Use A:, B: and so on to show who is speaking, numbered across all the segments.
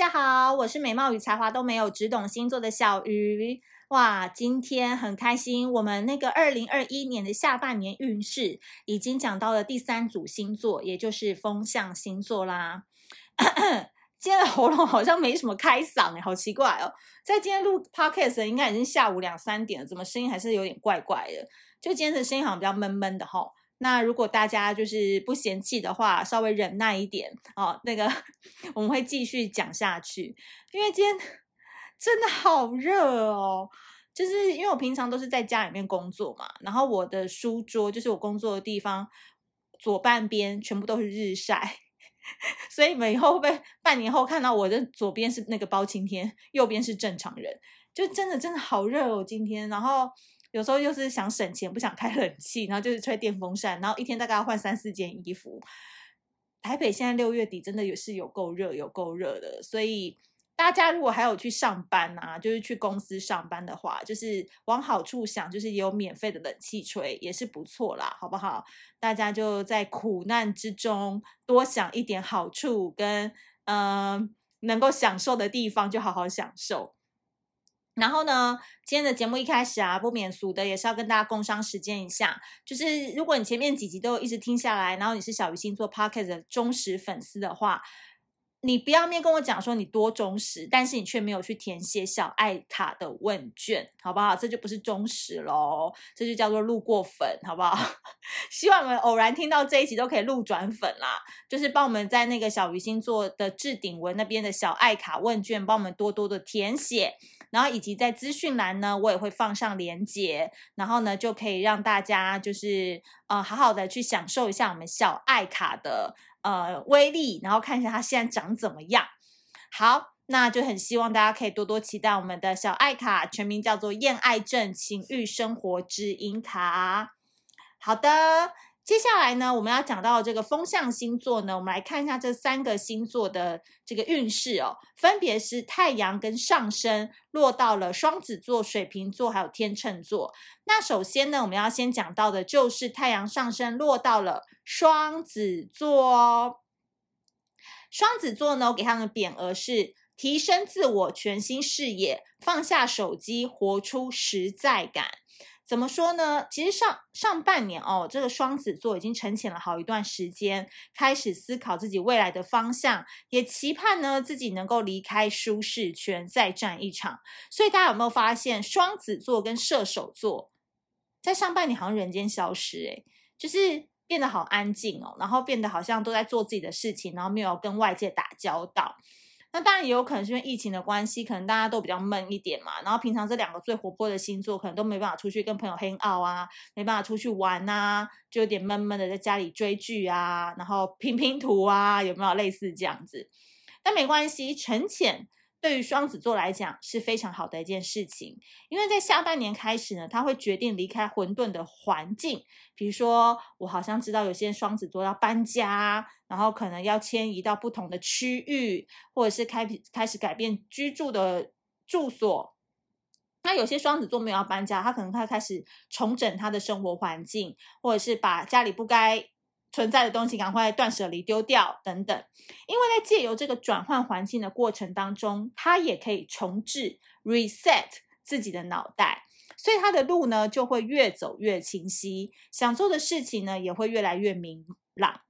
A: 大家好，我是美貌与才华都没有，只懂星座的小鱼。哇，今天很开心，我们那个二零二一年的下半年运势已经讲到了第三组星座，也就是风象星座啦。今天的喉咙好像没什么开嗓哎，好奇怪哦。在今天录 podcast 应该已经下午两三点了，怎么声音还是有点怪怪的？就今天的声音好像比较闷闷的哈。那如果大家就是不嫌弃的话，稍微忍耐一点哦。那个我们会继续讲下去，因为今天真的好热哦。就是因为我平常都是在家里面工作嘛，然后我的书桌就是我工作的地方，左半边全部都是日晒，所以你们以后会不会半年后看到我的左边是那个包青天，右边是正常人？就真的真的好热哦，今天，然后。有时候又是想省钱，不想开冷气，然后就是吹电风扇，然后一天大概要换三四件衣服。台北现在六月底真的也是有够热，有够热的，所以大家如果还有去上班啊，就是去公司上班的话，就是往好处想，就是也有免费的冷气吹也是不错啦，好不好？大家就在苦难之中多想一点好处跟嗯、能够享受的地方，就好好享受。然后呢，今天的节目一开始啊，不免俗的也是要跟大家共商时间一下。就是如果你前面几集都一直听下来，然后你是小鱼星座 Pocket 的忠实粉丝的话，你不要面跟我讲说你多忠实，但是你却没有去填写小爱卡的问卷，好不好？这就不是忠实喽，这就叫做路过粉，好不好？希望我们偶然听到这一集都可以路转粉啦，就是帮我们在那个小鱼星座的置顶文那边的小爱卡问卷，帮我们多多的填写。然后以及在资讯栏呢，我也会放上连结，然后呢就可以让大家就是呃好好的去享受一下我们小爱卡的呃威力，然后看一下它现在长怎么样。好，那就很希望大家可以多多期待我们的小爱卡，全名叫做厌爱症情欲生活指引卡。好的。接下来呢，我们要讲到这个风象星座呢，我们来看一下这三个星座的这个运势哦，分别是太阳跟上升落到了双子座、水瓶座还有天秤座。那首先呢，我们要先讲到的就是太阳上升落到了双子座哦。双子座呢，我给他们的匾额是提升自我、全新视野、放下手机、活出实在感。怎么说呢？其实上上半年哦，这个双子座已经沉潜了好一段时间，开始思考自己未来的方向，也期盼呢自己能够离开舒适圈，再战一场。所以大家有没有发现，双子座跟射手座在上半年好像人间消失，诶，就是变得好安静哦，然后变得好像都在做自己的事情，然后没有跟外界打交道。那当然也有可能是因为疫情的关系，可能大家都比较闷一点嘛。然后平常这两个最活泼的星座，可能都没办法出去跟朋友 hang out 啊，没办法出去玩啊，就有点闷闷的在家里追剧啊，然后拼拼图啊，有没有类似这样子？但没关系，沉潜。对于双子座来讲是非常好的一件事情，因为在下半年开始呢，他会决定离开混沌的环境。比如说，我好像知道有些双子座要搬家，然后可能要迁移到不同的区域，或者是开开始改变居住的住所。那有些双子座没有要搬家，他可能他开始重整他的生活环境，或者是把家里不该存在的东西赶快断舍离丢掉等等，因为在借由这个转换环境的过程当中，他也可以重置 reset 自己的脑袋，所以他的路呢就会越走越清晰，想做的事情呢也会越来越明朗。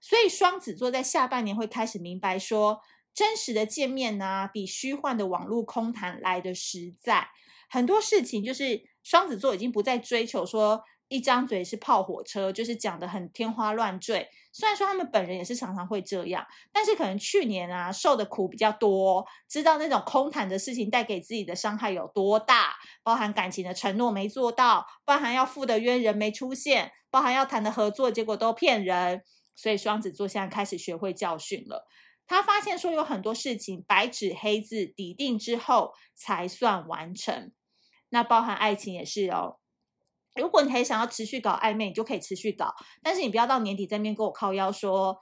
A: 所以双子座在下半年会开始明白说，真实的见面呢、比虚幻的网络空谈来得实在，很多事情就是双子座已经不再追求说。一张嘴是炮火车，就是讲得很天花乱坠。虽然说他们本人也是常常会这样，但是可能去年啊受的苦比较多，知道那种空谈的事情带给自己的伤害有多大，包含感情的承诺没做到，包含要付的约人没出现，包含要谈的合作结果都骗人。所以双子座现在开始学会教训了。他发现说有很多事情白纸黑字抵定之后才算完成，那包含爱情也是哦。如果你还想要持续搞暧昧，你就可以持续搞，但是你不要到年底在那边跟我靠腰说，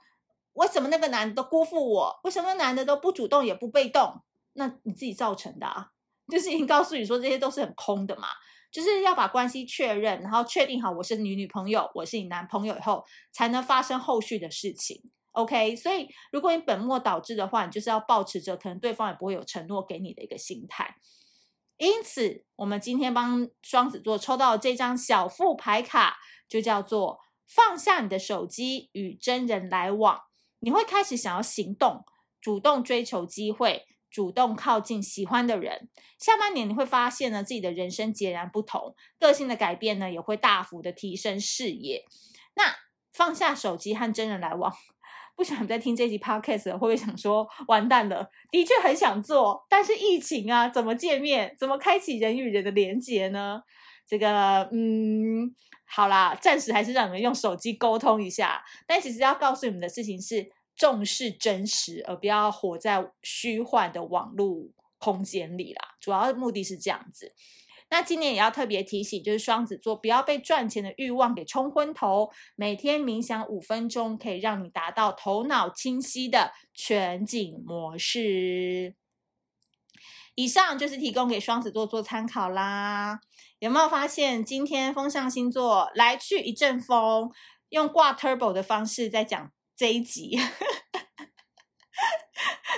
A: 为什么那个男的都辜负我？为什么男的都不主动也不被动？那你自己造成的啊，就是已经告诉你说这些都是很空的嘛，就是要把关系确认，然后确定好我是你女朋友，我是你男朋友以后，才能发生后续的事情。OK，所以如果你本末倒置的话，你就是要抱持着可能对方也不会有承诺给你的一个心态。因此，我们今天帮双子座抽到这张小副牌卡，就叫做放下你的手机，与真人来往。你会开始想要行动，主动追求机会，主动靠近喜欢的人。下半年你会发现呢，自己的人生截然不同，个性的改变呢，也会大幅的提升视野。那放下手机和真人来往。不想再听这集 podcast 了，会不会想说完蛋了？的确很想做，但是疫情啊，怎么见面？怎么开启人与人的连接呢？这个，嗯，好啦，暂时还是让你们用手机沟通一下。但其实要告诉你们的事情是，重视真实，而不要活在虚幻的网络空间里啦。主要目的是这样子。那今年也要特别提醒，就是双子座不要被赚钱的欲望给冲昏头。每天冥想五分钟，可以让你达到头脑清晰的全景模式。以上就是提供给双子座做参考啦。有没有发现今天风象星座来去一阵风，用挂 turbo 的方式在讲这一集？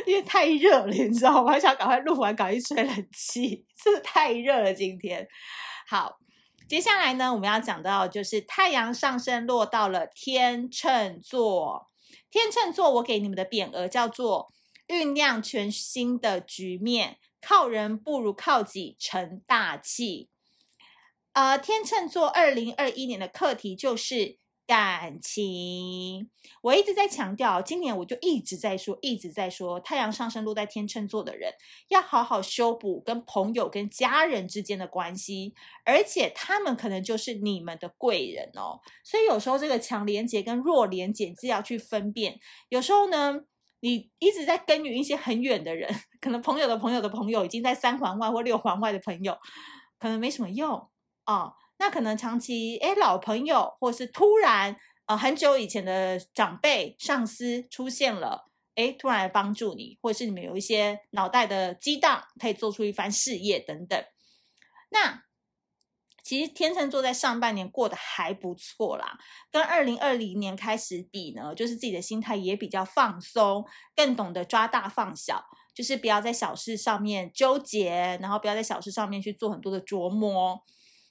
A: 因为太热了，你知道吗？我想赶快录完，赶快吹冷气，真的太热了。今天好，接下来呢，我们要讲到就是太阳上升落到了天秤座。天秤座，我给你们的匾额叫做酝酿全新的局面，靠人不如靠己，成大器。呃，天秤座二零二一年的课题就是。感情，我一直在强调，今年我就一直在说，一直在说，太阳上升落在天秤座的人，要好好修补跟朋友、跟家人之间的关系，而且他们可能就是你们的贵人哦。所以有时候这个强连结跟弱连结是要去分辨。有时候呢，你一直在耕耘一些很远的人，可能朋友的朋友的朋友已经在三环外或六环外的朋友，可能没什么用啊。哦那可能长期诶老朋友，或是突然呃很久以前的长辈、上司出现了，诶突然来帮助你，或者是你们有一些脑袋的激荡，可以做出一番事业等等。那其实天秤座在上半年过得还不错啦，跟二零二零年开始比呢，就是自己的心态也比较放松，更懂得抓大放小，就是不要在小事上面纠结，然后不要在小事上面去做很多的琢磨。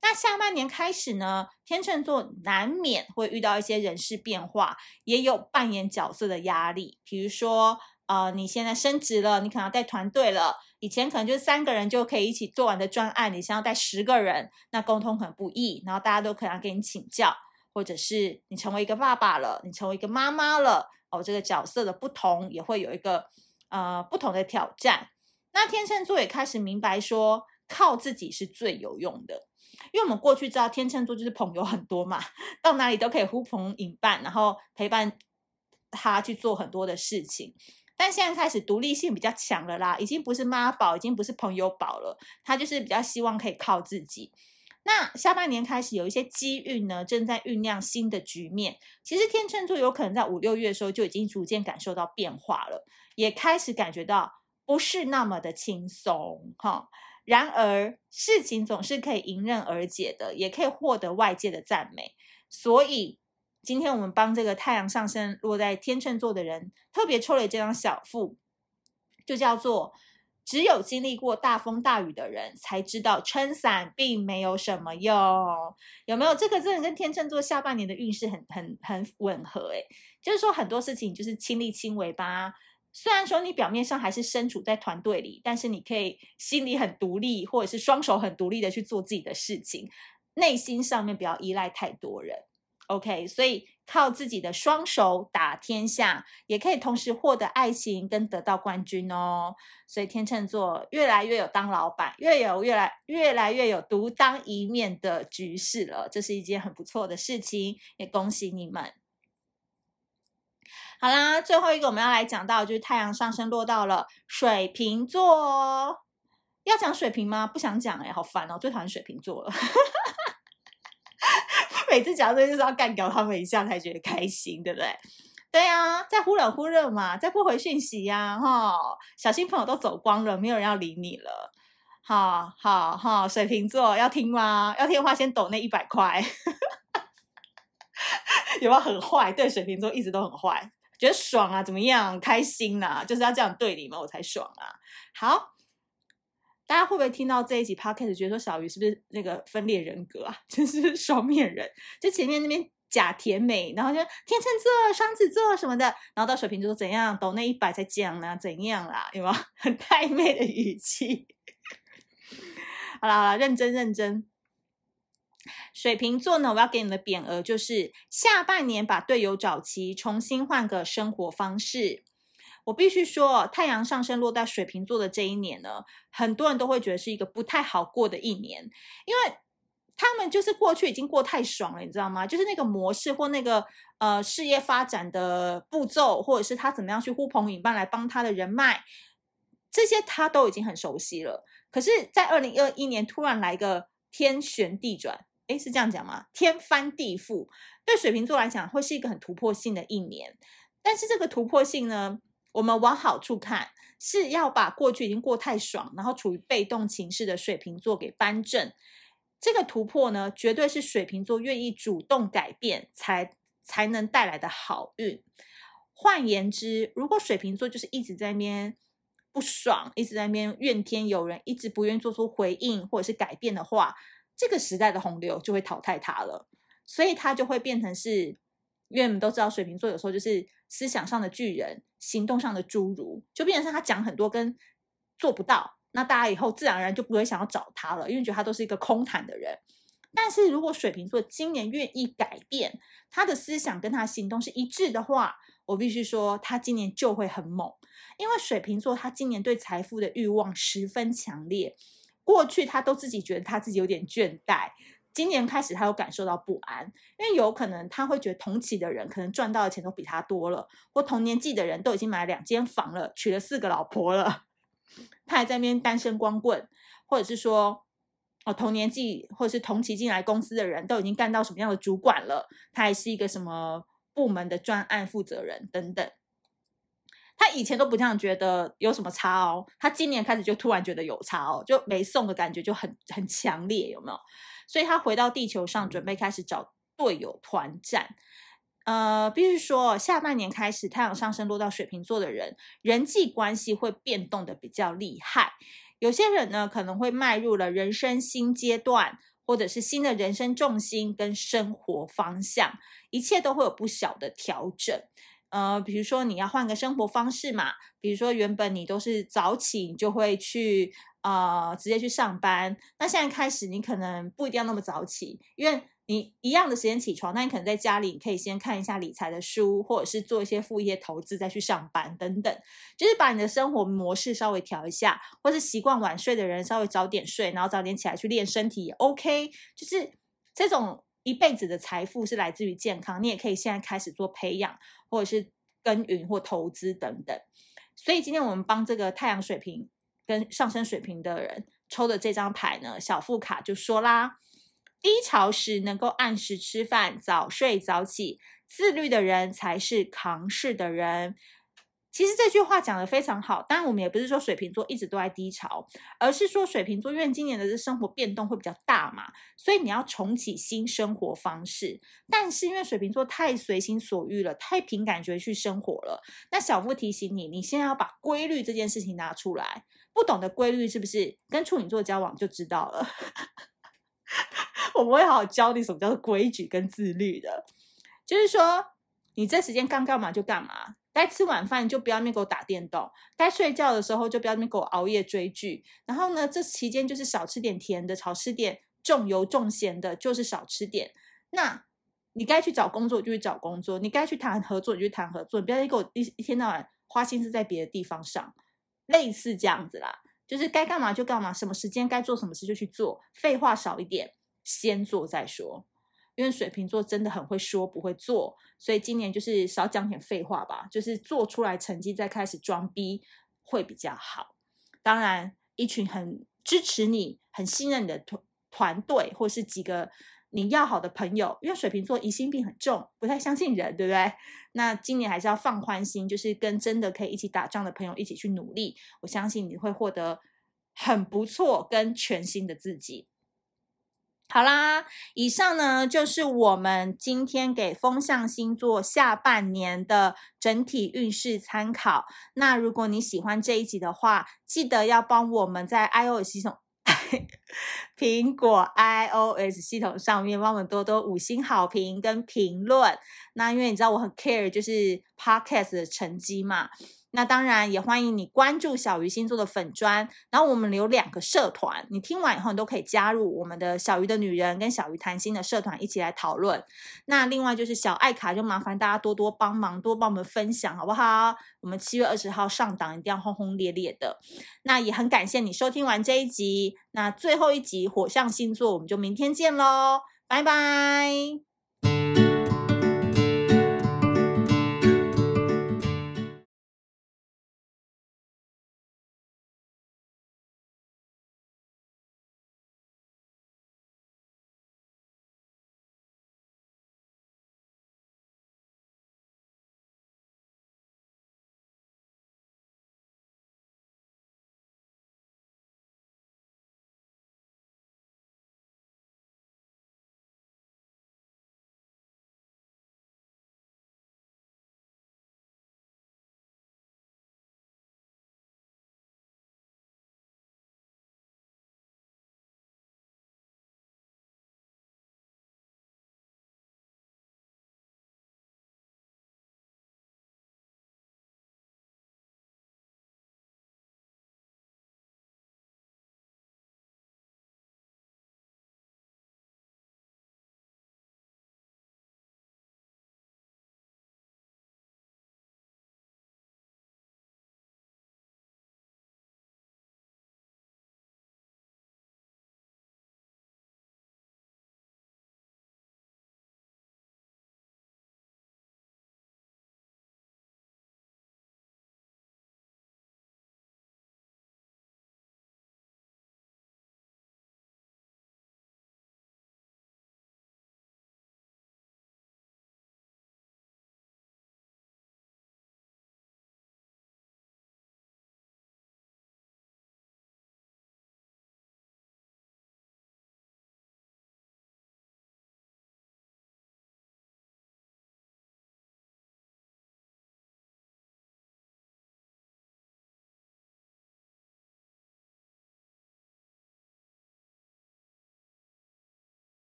A: 那下半年开始呢，天秤座难免会遇到一些人事变化，也有扮演角色的压力。比如说，呃，你现在升职了，你可能要带团队了。以前可能就三个人就可以一起做完的专案，你现在要带十个人，那沟通很不易。然后大家都可能要跟你请教，或者是你成为一个爸爸了，你成为一个妈妈了，哦，这个角色的不同也会有一个呃不同的挑战。那天秤座也开始明白说，靠自己是最有用的。因为我们过去知道天秤座就是朋友很多嘛，到哪里都可以呼朋引伴，然后陪伴他去做很多的事情。但现在开始独立性比较强了啦，已经不是妈宝，已经不是朋友宝了，他就是比较希望可以靠自己。那下半年开始有一些机遇呢，正在酝酿新的局面。其实天秤座有可能在五六月的时候就已经逐渐感受到变化了，也开始感觉到不是那么的轻松哈。然而，事情总是可以迎刃而解的，也可以获得外界的赞美。所以，今天我们帮这个太阳上升落在天秤座的人，特别抽了这张小富，就叫做“只有经历过大风大雨的人，才知道撑伞并没有什么用”。有没有？这个真的跟天秤座下半年的运势很、很、很吻合。诶，就是说很多事情就是亲力亲为吧。虽然说你表面上还是身处在团队里，但是你可以心里很独立，或者是双手很独立的去做自己的事情，内心上面不要依赖太多人。OK，所以靠自己的双手打天下，也可以同时获得爱情跟得到冠军哦。所以天秤座越来越有当老板，越有越来越来越有独当一面的局势了，这是一件很不错的事情，也恭喜你们。好啦，最后一个我们要来讲到，就是太阳上升落到了水瓶座。要讲水瓶吗？不想讲哎、好烦哦，最讨厌水瓶座了。每次讲这就是要干掉他们一下才觉得开心，对不对？对啊，在忽冷忽热嘛，在不回讯息呀、啊，哈，小心朋友都走光了，没有人要理你了。好好好，水瓶座要听吗？要听的话，先抖那一百块。有没有很坏？对，水瓶座一直都很坏。觉得爽啊，怎么样？开心呐、啊，就是要这样对你们，我才爽啊。好，大家会不会听到这一集 podcast 觉得说小鱼是不是那个分裂人格啊？就是双面人，就前面那边假甜美，然后就天秤座、双子座什么的，然后到水瓶座怎样，抖那一百才讲呢？怎样啦？有没有 很暧昧的语气？好了好了，认真认真。水瓶座呢，我要给你的匾额就是下半年把队友找齐，重新换个生活方式。我必须说，太阳上升落在水瓶座的这一年呢，很多人都会觉得是一个不太好过的一年，因为他们就是过去已经过太爽了，你知道吗？就是那个模式或那个呃事业发展的步骤，或者是他怎么样去呼朋引伴来帮他的人脉，这些他都已经很熟悉了。可是，在二零二一年突然来个天旋地转。诶，是这样讲吗？天翻地覆，对水瓶座来讲会是一个很突破性的一年。但是这个突破性呢，我们往好处看，是要把过去已经过太爽，然后处于被动情势的水瓶座给扳正。这个突破呢，绝对是水瓶座愿意主动改变才才能带来的好运。换言之，如果水瓶座就是一直在那边不爽，一直在那边怨天尤人，一直不愿意做出回应或者是改变的话，这个时代的洪流就会淘汰他了，所以他就会变成是，因为我们都知道水瓶座有时候就是思想上的巨人，行动上的侏儒，就变成是他讲很多跟做不到，那大家以后自然而然就不会想要找他了，因为觉得他都是一个空谈的人。但是如果水瓶座今年愿意改变，他的思想跟他行动是一致的话，我必须说他今年就会很猛，因为水瓶座他今年对财富的欲望十分强烈。过去他都自己觉得他自己有点倦怠，今年开始他有感受到不安，因为有可能他会觉得同期的人可能赚到的钱都比他多了，或同年纪的人都已经买两间房了，娶了四个老婆了，他还在那边单身光棍，或者是说哦同年纪或者是同期进来公司的人都已经干到什么样的主管了，他还是一个什么部门的专案负责人等等。他以前都不这样觉得有什么差哦，他今年开始就突然觉得有差哦，就没送的感觉就很很强烈，有没有？所以他回到地球上，准备开始找队友团战。呃，必须说，下半年开始，太阳上升落到水瓶座的人，人际关系会变动的比较厉害。有些人呢，可能会迈入了人生新阶段，或者是新的人生重心跟生活方向，一切都会有不小的调整。呃，比如说你要换个生活方式嘛，比如说原本你都是早起，你就会去呃直接去上班，那现在开始你可能不一定要那么早起，因为你一样的时间起床，那你可能在家里你可以先看一下理财的书，或者是做一些副业投资再去上班等等，就是把你的生活模式稍微调一下，或是习惯晚睡的人稍微早点睡，然后早点起来去练身体也 OK，就是这种。一辈子的财富是来自于健康，你也可以现在开始做培养，或者是耕耘或投资等等。所以今天我们帮这个太阳水平跟上升水平的人抽的这张牌呢，小副卡就说啦：低潮时能够按时吃饭、早睡早起，自律的人才是扛事的人。其实这句话讲得非常好，当然我们也不是说水瓶座一直都在低潮，而是说水瓶座因为今年的这生活变动会比较大嘛，所以你要重启新生活方式。但是因为水瓶座太随心所欲了，太凭感觉去生活了，那小夫提醒你，你现在要把规律这件事情拿出来。不懂得规律是不是跟处女座交往就知道了？我不会好好教你什么叫做规矩跟自律的，就是说你这时间该干嘛就干嘛。该吃晚饭就不要那给我打电动，该睡觉的时候就不要那给我熬夜追剧。然后呢，这期间就是少吃点甜的，少吃点重油重咸的，就是少吃点。那你该去找工作就去找工作，你该去谈合作你就去谈合作，不要给我一一天到晚花心思在别的地方上，类似这样子啦。就是该干嘛就干嘛，什么时间该做什么事就去做，废话少一点，先做再说。因为水瓶座真的很会说不会做，所以今年就是少讲点废话吧，就是做出来成绩再开始装逼会比较好。当然，一群很支持你、很信任你的团团队，或是几个你要好的朋友，因为水瓶座疑心病很重，不太相信人，对不对？那今年还是要放宽心，就是跟真的可以一起打仗的朋友一起去努力，我相信你会获得很不错跟全新的自己。好啦，以上呢就是我们今天给风象星座下半年的整体运势参考。那如果你喜欢这一集的话，记得要帮我们在 iOS 系统、苹果 iOS 系统上面帮我们多多五星好评跟评论。那因为你知道我很 care 就是 Podcast 的成绩嘛。那当然也欢迎你关注小鱼星座的粉砖，然后我们有两个社团，你听完以后你都可以加入我们的小鱼的女人跟小鱼谈心的社团一起来讨论。那另外就是小爱卡，就麻烦大家多多帮忙，多帮我们分享好不好？我们七月二十号上档一定要轰轰烈烈的。那也很感谢你收听完这一集，那最后一集火象星座我们就明天见喽，拜拜。